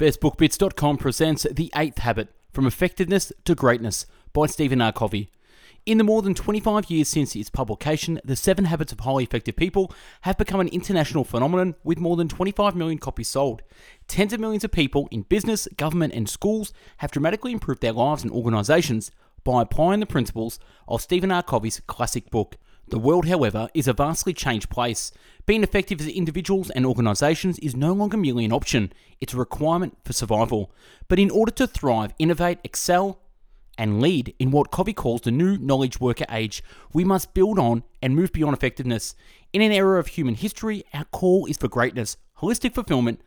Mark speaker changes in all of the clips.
Speaker 1: BestBookBits.com presents The Eighth Habit From Effectiveness to Greatness by Stephen R. Covey. In the more than 25 years since its publication, The Seven Habits of Highly Effective People have become an international phenomenon with more than 25 million copies sold. Tens of millions of people in business, government, and schools have dramatically improved their lives and organizations by applying the principles of Stephen R. Covey's classic book. The world, however, is a vastly changed place. Being effective as individuals and organisations is no longer merely an option, it's a requirement for survival. But in order to thrive, innovate, excel, and lead in what Covey calls the new knowledge worker age, we must build on and move beyond effectiveness. In an era of human history, our call is for greatness, holistic fulfillment,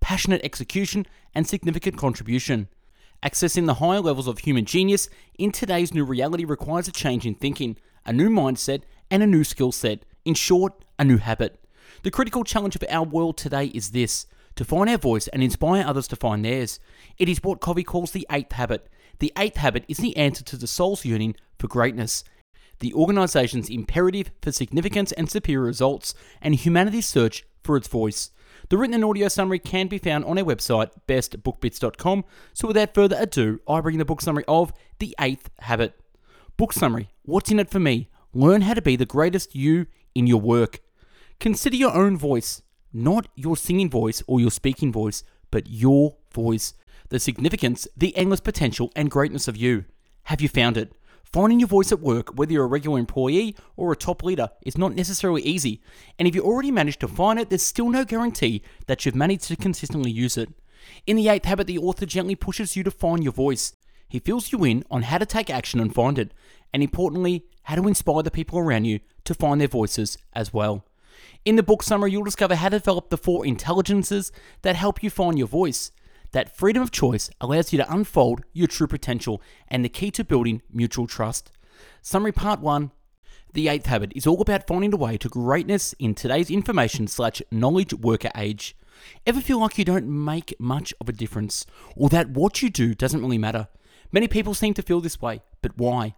Speaker 1: passionate execution, and significant contribution. Accessing the higher levels of human genius in today's new reality requires a change in thinking, a new mindset, and a new skill set. In short, a new habit. The critical challenge of our world today is this to find our voice and inspire others to find theirs. It is what Covey calls the eighth habit. The eighth habit is the answer to the soul's yearning for greatness, the organization's imperative for significance and superior results, and humanity's search for its voice. The written and audio summary can be found on our website, bestbookbits.com. So, without further ado, I bring the book summary of The Eighth Habit. Book summary What's in it for me? Learn how to be the greatest you in your work. Consider your own voice, not your singing voice or your speaking voice, but your voice. The significance, the endless potential, and greatness of you. Have you found it? Finding your voice at work, whether you're a regular employee or a top leader, is not necessarily easy. And if you already managed to find it, there's still no guarantee that you've managed to consistently use it. In The Eighth Habit, the author gently pushes you to find your voice. He fills you in on how to take action and find it, and importantly, how to inspire the people around you to find their voices as well. In the book summary, you'll discover how to develop the four intelligences that help you find your voice. That freedom of choice allows you to unfold your true potential and the key to building mutual trust. Summary part one The eighth habit is all about finding a way to greatness in today's information slash knowledge worker age. Ever feel like you don't make much of a difference, or that what you do doesn't really matter? Many people seem to feel this way, but why?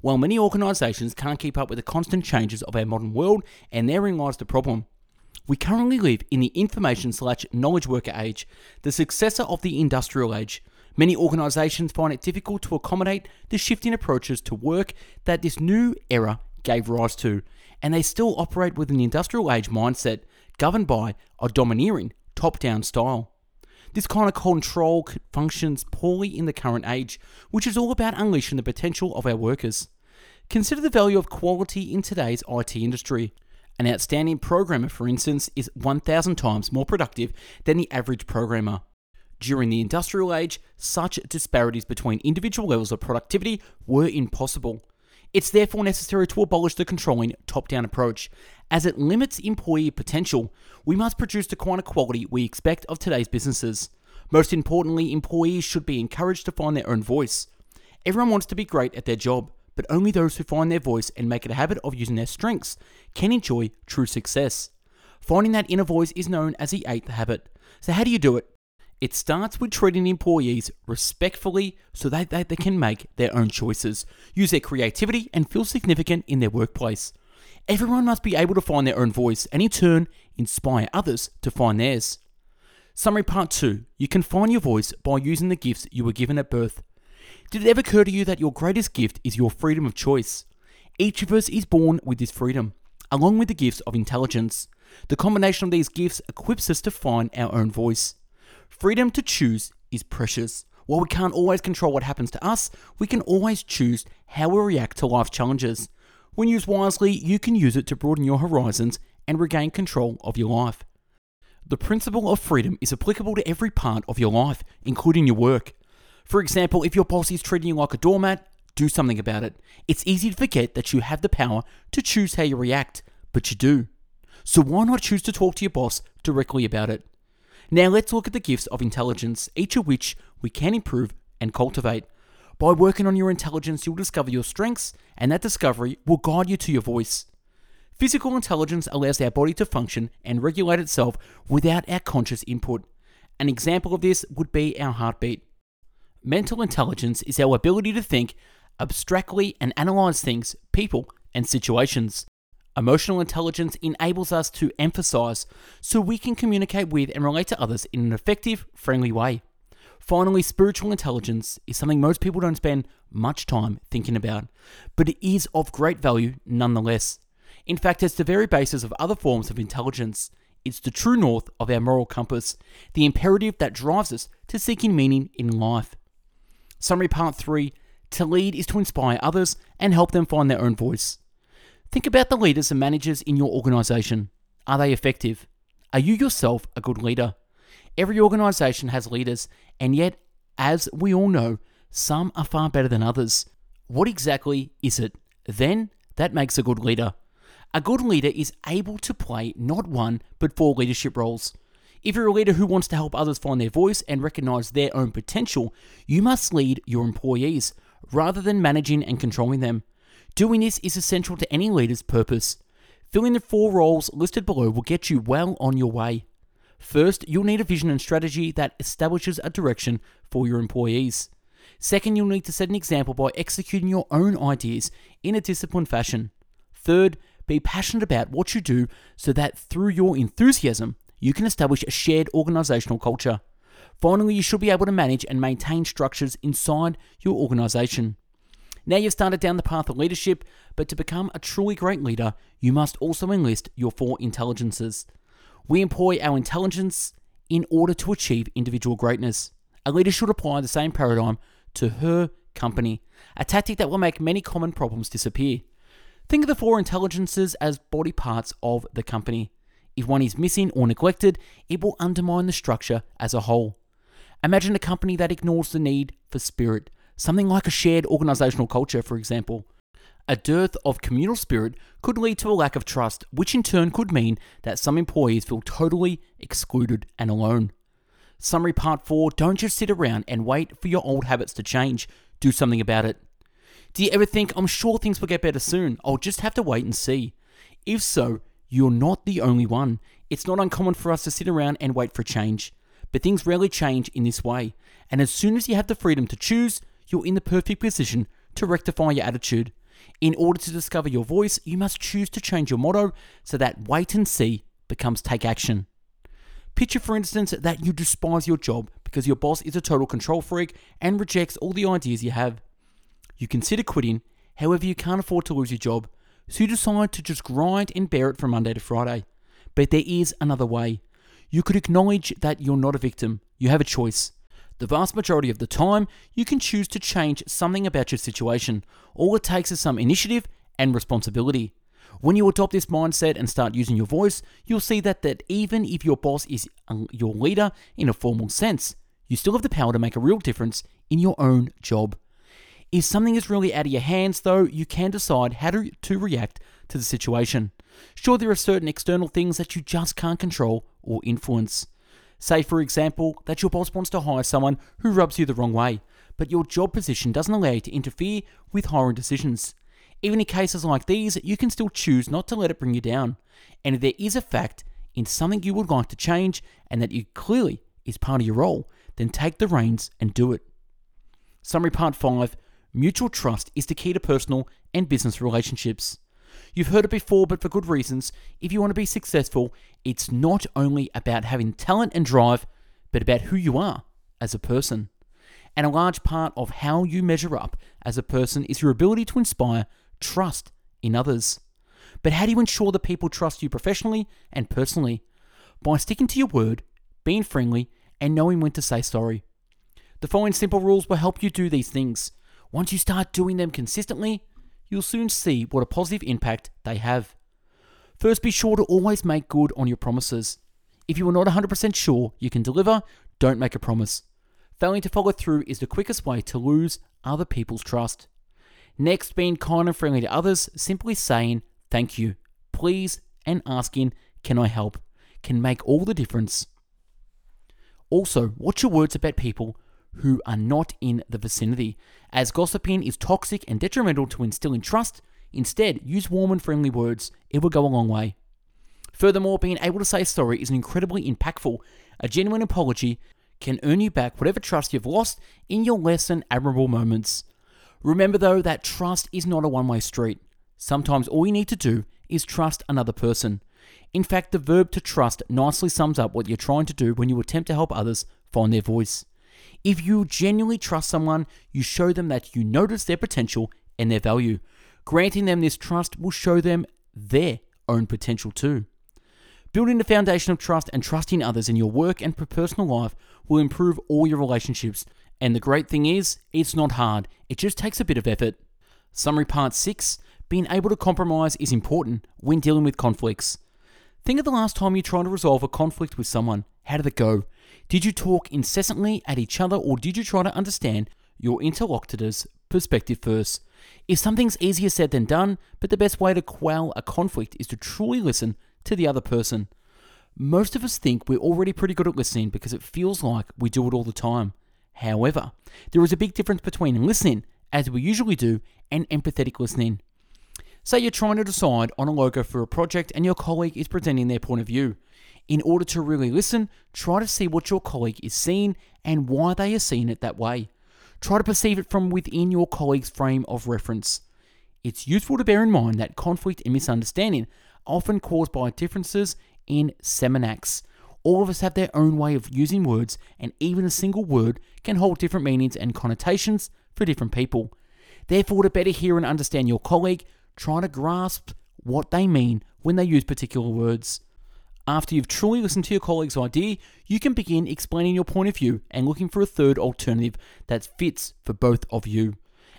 Speaker 1: While many organisations can't keep up with the constant changes of our modern world, and therein lies the problem. We currently live in the information slash knowledge worker age, the successor of the industrial age. Many organisations find it difficult to accommodate the shifting approaches to work that this new era gave rise to, and they still operate with an industrial age mindset governed by a domineering top down style. This kind of control functions poorly in the current age, which is all about unleashing the potential of our workers. Consider the value of quality in today's IT industry. An outstanding programmer, for instance, is 1,000 times more productive than the average programmer. During the industrial age, such disparities between individual levels of productivity were impossible. It's therefore necessary to abolish the controlling top down approach. As it limits employee potential, we must produce the kind of quality we expect of today's businesses. Most importantly, employees should be encouraged to find their own voice. Everyone wants to be great at their job, but only those who find their voice and make it a habit of using their strengths can enjoy true success. Finding that inner voice is known as the eighth habit. So, how do you do it? It starts with treating employees respectfully so that they, they can make their own choices, use their creativity, and feel significant in their workplace. Everyone must be able to find their own voice and, in turn, inspire others to find theirs. Summary part two you can find your voice by using the gifts you were given at birth. Did it ever occur to you that your greatest gift is your freedom of choice? Each of us is born with this freedom, along with the gifts of intelligence. The combination of these gifts equips us to find our own voice. Freedom to choose is precious. While we can't always control what happens to us, we can always choose how we react to life's challenges. When used wisely, you can use it to broaden your horizons and regain control of your life. The principle of freedom is applicable to every part of your life, including your work. For example, if your boss is treating you like a doormat, do something about it. It's easy to forget that you have the power to choose how you react, but you do. So why not choose to talk to your boss directly about it? Now let's look at the gifts of intelligence, each of which we can improve and cultivate. By working on your intelligence, you'll discover your strengths, and that discovery will guide you to your voice. Physical intelligence allows our body to function and regulate itself without our conscious input. An example of this would be our heartbeat. Mental intelligence is our ability to think abstractly and analyze things, people, and situations. Emotional intelligence enables us to emphasize so we can communicate with and relate to others in an effective, friendly way. Finally, spiritual intelligence is something most people don't spend much time thinking about, but it is of great value nonetheless. In fact, it's the very basis of other forms of intelligence. It's the true north of our moral compass, the imperative that drives us to seeking meaning in life. Summary Part 3 To lead is to inspire others and help them find their own voice. Think about the leaders and managers in your organization. Are they effective? Are you yourself a good leader? Every organization has leaders, and yet, as we all know, some are far better than others. What exactly is it? Then, that makes a good leader. A good leader is able to play not one, but four leadership roles. If you're a leader who wants to help others find their voice and recognize their own potential, you must lead your employees rather than managing and controlling them. Doing this is essential to any leader's purpose. Filling the four roles listed below will get you well on your way. First, you'll need a vision and strategy that establishes a direction for your employees. Second, you'll need to set an example by executing your own ideas in a disciplined fashion. Third, be passionate about what you do so that through your enthusiasm, you can establish a shared organizational culture. Finally, you should be able to manage and maintain structures inside your organization. Now you've started down the path of leadership, but to become a truly great leader, you must also enlist your four intelligences. We employ our intelligence in order to achieve individual greatness. A leader should apply the same paradigm to her company, a tactic that will make many common problems disappear. Think of the four intelligences as body parts of the company. If one is missing or neglected, it will undermine the structure as a whole. Imagine a company that ignores the need for spirit, something like a shared organizational culture, for example. A dearth of communal spirit could lead to a lack of trust, which in turn could mean that some employees feel totally excluded and alone. Summary part 4 Don't just sit around and wait for your old habits to change, do something about it. Do you ever think, I'm sure things will get better soon, I'll just have to wait and see? If so, you're not the only one. It's not uncommon for us to sit around and wait for change. But things rarely change in this way, and as soon as you have the freedom to choose, you're in the perfect position to rectify your attitude. In order to discover your voice, you must choose to change your motto so that wait and see becomes take action. Picture, for instance, that you despise your job because your boss is a total control freak and rejects all the ideas you have. You consider quitting, however, you can't afford to lose your job, so you decide to just grind and bear it from Monday to Friday. But there is another way. You could acknowledge that you're not a victim, you have a choice. The vast majority of the time, you can choose to change something about your situation. All it takes is some initiative and responsibility. When you adopt this mindset and start using your voice, you'll see that, that even if your boss is uh, your leader in a formal sense, you still have the power to make a real difference in your own job. If something is really out of your hands, though, you can decide how to, to react to the situation. Sure, there are certain external things that you just can't control or influence. Say, for example, that your boss wants to hire someone who rubs you the wrong way, but your job position doesn't allow you to interfere with hiring decisions. Even in cases like these, you can still choose not to let it bring you down. And if there is a fact in something you would like to change and that you clearly is part of your role, then take the reins and do it. Summary part 5 Mutual trust is the key to personal and business relationships. You've heard it before, but for good reasons. If you want to be successful, it's not only about having talent and drive, but about who you are as a person. And a large part of how you measure up as a person is your ability to inspire trust in others. But how do you ensure that people trust you professionally and personally? By sticking to your word, being friendly, and knowing when to say sorry. The following simple rules will help you do these things. Once you start doing them consistently, you'll soon see what a positive impact they have. First, be sure to always make good on your promises. If you are not 100% sure you can deliver, don't make a promise. Failing to follow through is the quickest way to lose other people's trust. Next, being kind and friendly to others, simply saying thank you, please, and asking, can I help, can make all the difference. Also, watch your words about people who are not in the vicinity, as gossiping is toxic and detrimental to instilling trust. Instead, use warm and friendly words, it will go a long way. Furthermore, being able to say sorry is incredibly impactful. A genuine apology can earn you back whatever trust you've lost in your less than admirable moments. Remember, though, that trust is not a one way street. Sometimes all you need to do is trust another person. In fact, the verb to trust nicely sums up what you're trying to do when you attempt to help others find their voice. If you genuinely trust someone, you show them that you notice their potential and their value. Granting them this trust will show them their own potential too. Building the foundation of trust and trusting others in your work and personal life will improve all your relationships. And the great thing is, it's not hard, it just takes a bit of effort. Summary part 6 Being able to compromise is important when dealing with conflicts. Think of the last time you tried to resolve a conflict with someone. How did it go? Did you talk incessantly at each other or did you try to understand your interlocutor's perspective first? If something's easier said than done, but the best way to quell a conflict is to truly listen to the other person. Most of us think we're already pretty good at listening because it feels like we do it all the time. However, there is a big difference between listening, as we usually do, and empathetic listening. Say you're trying to decide on a logo for a project and your colleague is presenting their point of view. In order to really listen, try to see what your colleague is seeing and why they are seeing it that way. Try to perceive it from within your colleague's frame of reference. It's useful to bear in mind that conflict and misunderstanding are often caused by differences in semantics. All of us have their own way of using words, and even a single word can hold different meanings and connotations for different people. Therefore, to better hear and understand your colleague, try to grasp what they mean when they use particular words. After you've truly listened to your colleague's idea, you can begin explaining your point of view and looking for a third alternative that fits for both of you.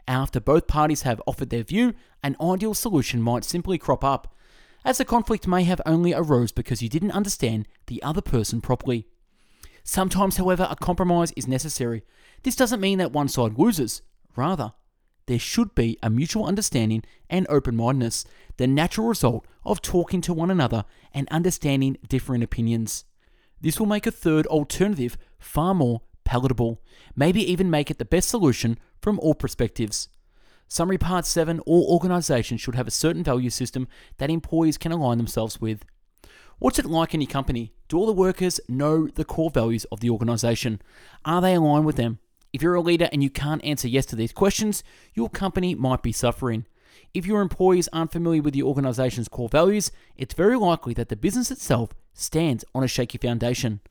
Speaker 1: After both parties have offered their view, an ideal solution might simply crop up, as the conflict may have only arose because you didn't understand the other person properly. Sometimes, however, a compromise is necessary. This doesn't mean that one side loses. Rather, there should be a mutual understanding and open mindedness, the natural result of talking to one another and understanding different opinions. This will make a third alternative far more palatable, maybe even make it the best solution from all perspectives. Summary Part 7 All organizations should have a certain value system that employees can align themselves with. What's it like in your company? Do all the workers know the core values of the organization? Are they aligned with them? If you're a leader and you can't answer yes to these questions, your company might be suffering. If your employees aren't familiar with the organization's core values, it's very likely that the business itself stands on a shaky foundation.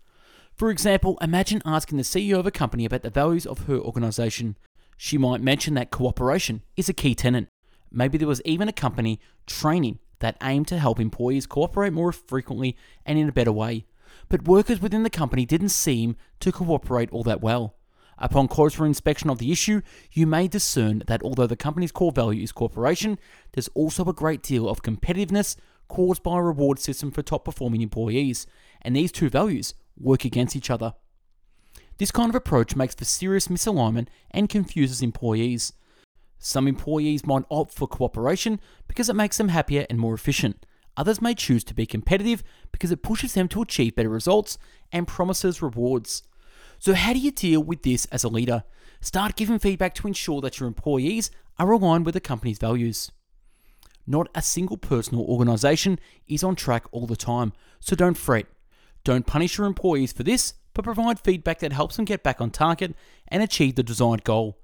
Speaker 1: For example, imagine asking the CEO of a company about the values of her organization. She might mention that cooperation is a key tenet. Maybe there was even a company training that aimed to help employees cooperate more frequently and in a better way. But workers within the company didn't seem to cooperate all that well. Upon closer inspection of the issue, you may discern that although the company's core value is cooperation, there's also a great deal of competitiveness caused by a reward system for top performing employees, and these two values work against each other. This kind of approach makes for serious misalignment and confuses employees. Some employees might opt for cooperation because it makes them happier and more efficient. Others may choose to be competitive because it pushes them to achieve better results and promises rewards. So, how do you deal with this as a leader? Start giving feedback to ensure that your employees are aligned with the company's values. Not a single person or organization is on track all the time, so don't fret. Don't punish your employees for this, but provide feedback that helps them get back on target and achieve the desired goal.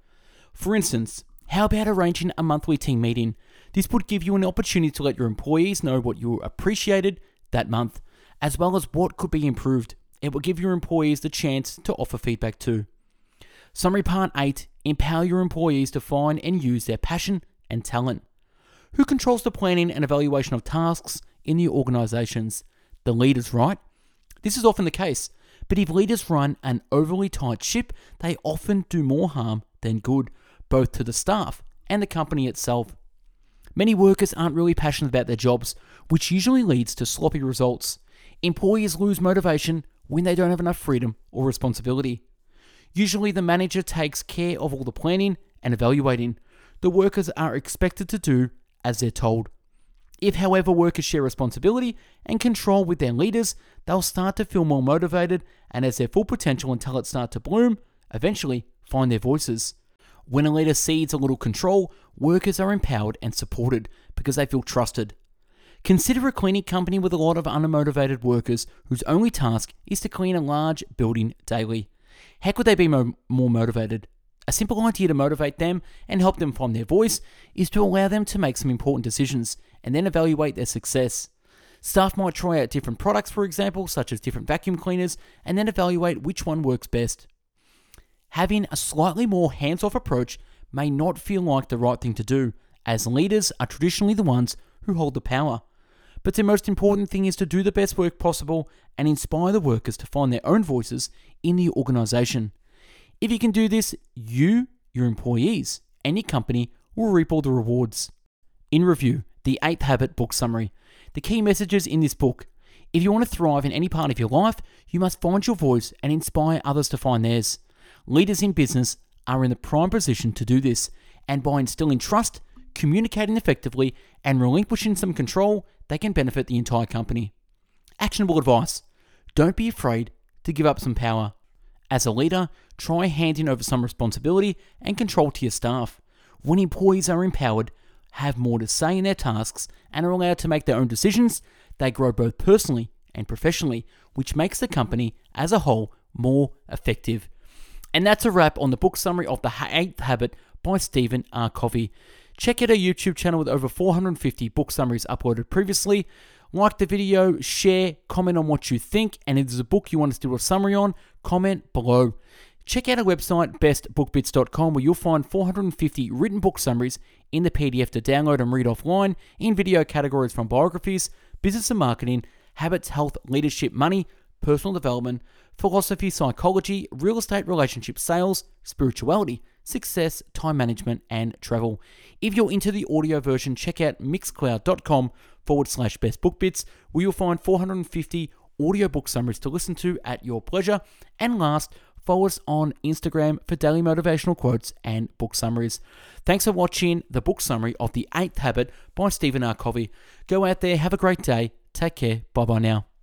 Speaker 1: For instance, how about arranging a monthly team meeting? This would give you an opportunity to let your employees know what you appreciated that month, as well as what could be improved. It will give your employees the chance to offer feedback too. Summary Part 8 Empower your employees to find and use their passion and talent. Who controls the planning and evaluation of tasks in the organizations? The leaders, right? This is often the case, but if leaders run an overly tight ship, they often do more harm than good, both to the staff and the company itself. Many workers aren't really passionate about their jobs, which usually leads to sloppy results. Employees lose motivation when they don't have enough freedom or responsibility. Usually, the manager takes care of all the planning and evaluating. The workers are expected to do as they're told. If, however, workers share responsibility and control with their leaders, they'll start to feel more motivated and, as their full potential and talent start to bloom, eventually find their voices. When a leader cedes a little control, workers are empowered and supported because they feel trusted. Consider a cleaning company with a lot of unmotivated workers whose only task is to clean a large building daily. How could they be mo- more motivated? A simple idea to motivate them and help them find their voice is to allow them to make some important decisions and then evaluate their success. Staff might try out different products, for example, such as different vacuum cleaners, and then evaluate which one works best. having a slightly more hands off approach may not feel like the right thing to do, as leaders are traditionally the ones who hold the power. But the most important thing is to do the best work possible and inspire the workers to find their own voices in the organization. If you can do this, you, your employees, and your company will reap all the rewards. In review, the Eighth Habit book summary. The key messages in this book. If you want to thrive in any part of your life, you must find your voice and inspire others to find theirs. Leaders in business are in the prime position to do this, and by instilling trust, communicating effectively, and relinquishing some control, they can benefit the entire company. Actionable advice don't be afraid to give up some power. As a leader, try handing over some responsibility and control to your staff. When employees are empowered, have more to say in their tasks, and are allowed to make their own decisions, they grow both personally and professionally, which makes the company as a whole more effective. And that's a wrap on the book summary of The Eighth Habit by Stephen R. Covey. Check out our YouTube channel with over 450 book summaries uploaded previously. Like the video, share, comment on what you think, and if there's a book you want us to do a summary on, comment below. Check out our website, bestbookbits.com, where you'll find 450 written book summaries in the PDF to download and read offline in video categories from biographies, business and marketing, habits, health, leadership, money, personal development, philosophy, psychology, real estate, relationship, sales, spirituality, success, time management, and travel. If you're into the audio version, check out mixcloud.com forward slash best book bits, where you'll find 450 audiobook summaries to listen to at your pleasure. And last, follow us on Instagram for daily motivational quotes and book summaries. Thanks for watching the book summary of The Eighth Habit by Stephen R. Covey. Go out there, have a great day. Take care. Bye bye now.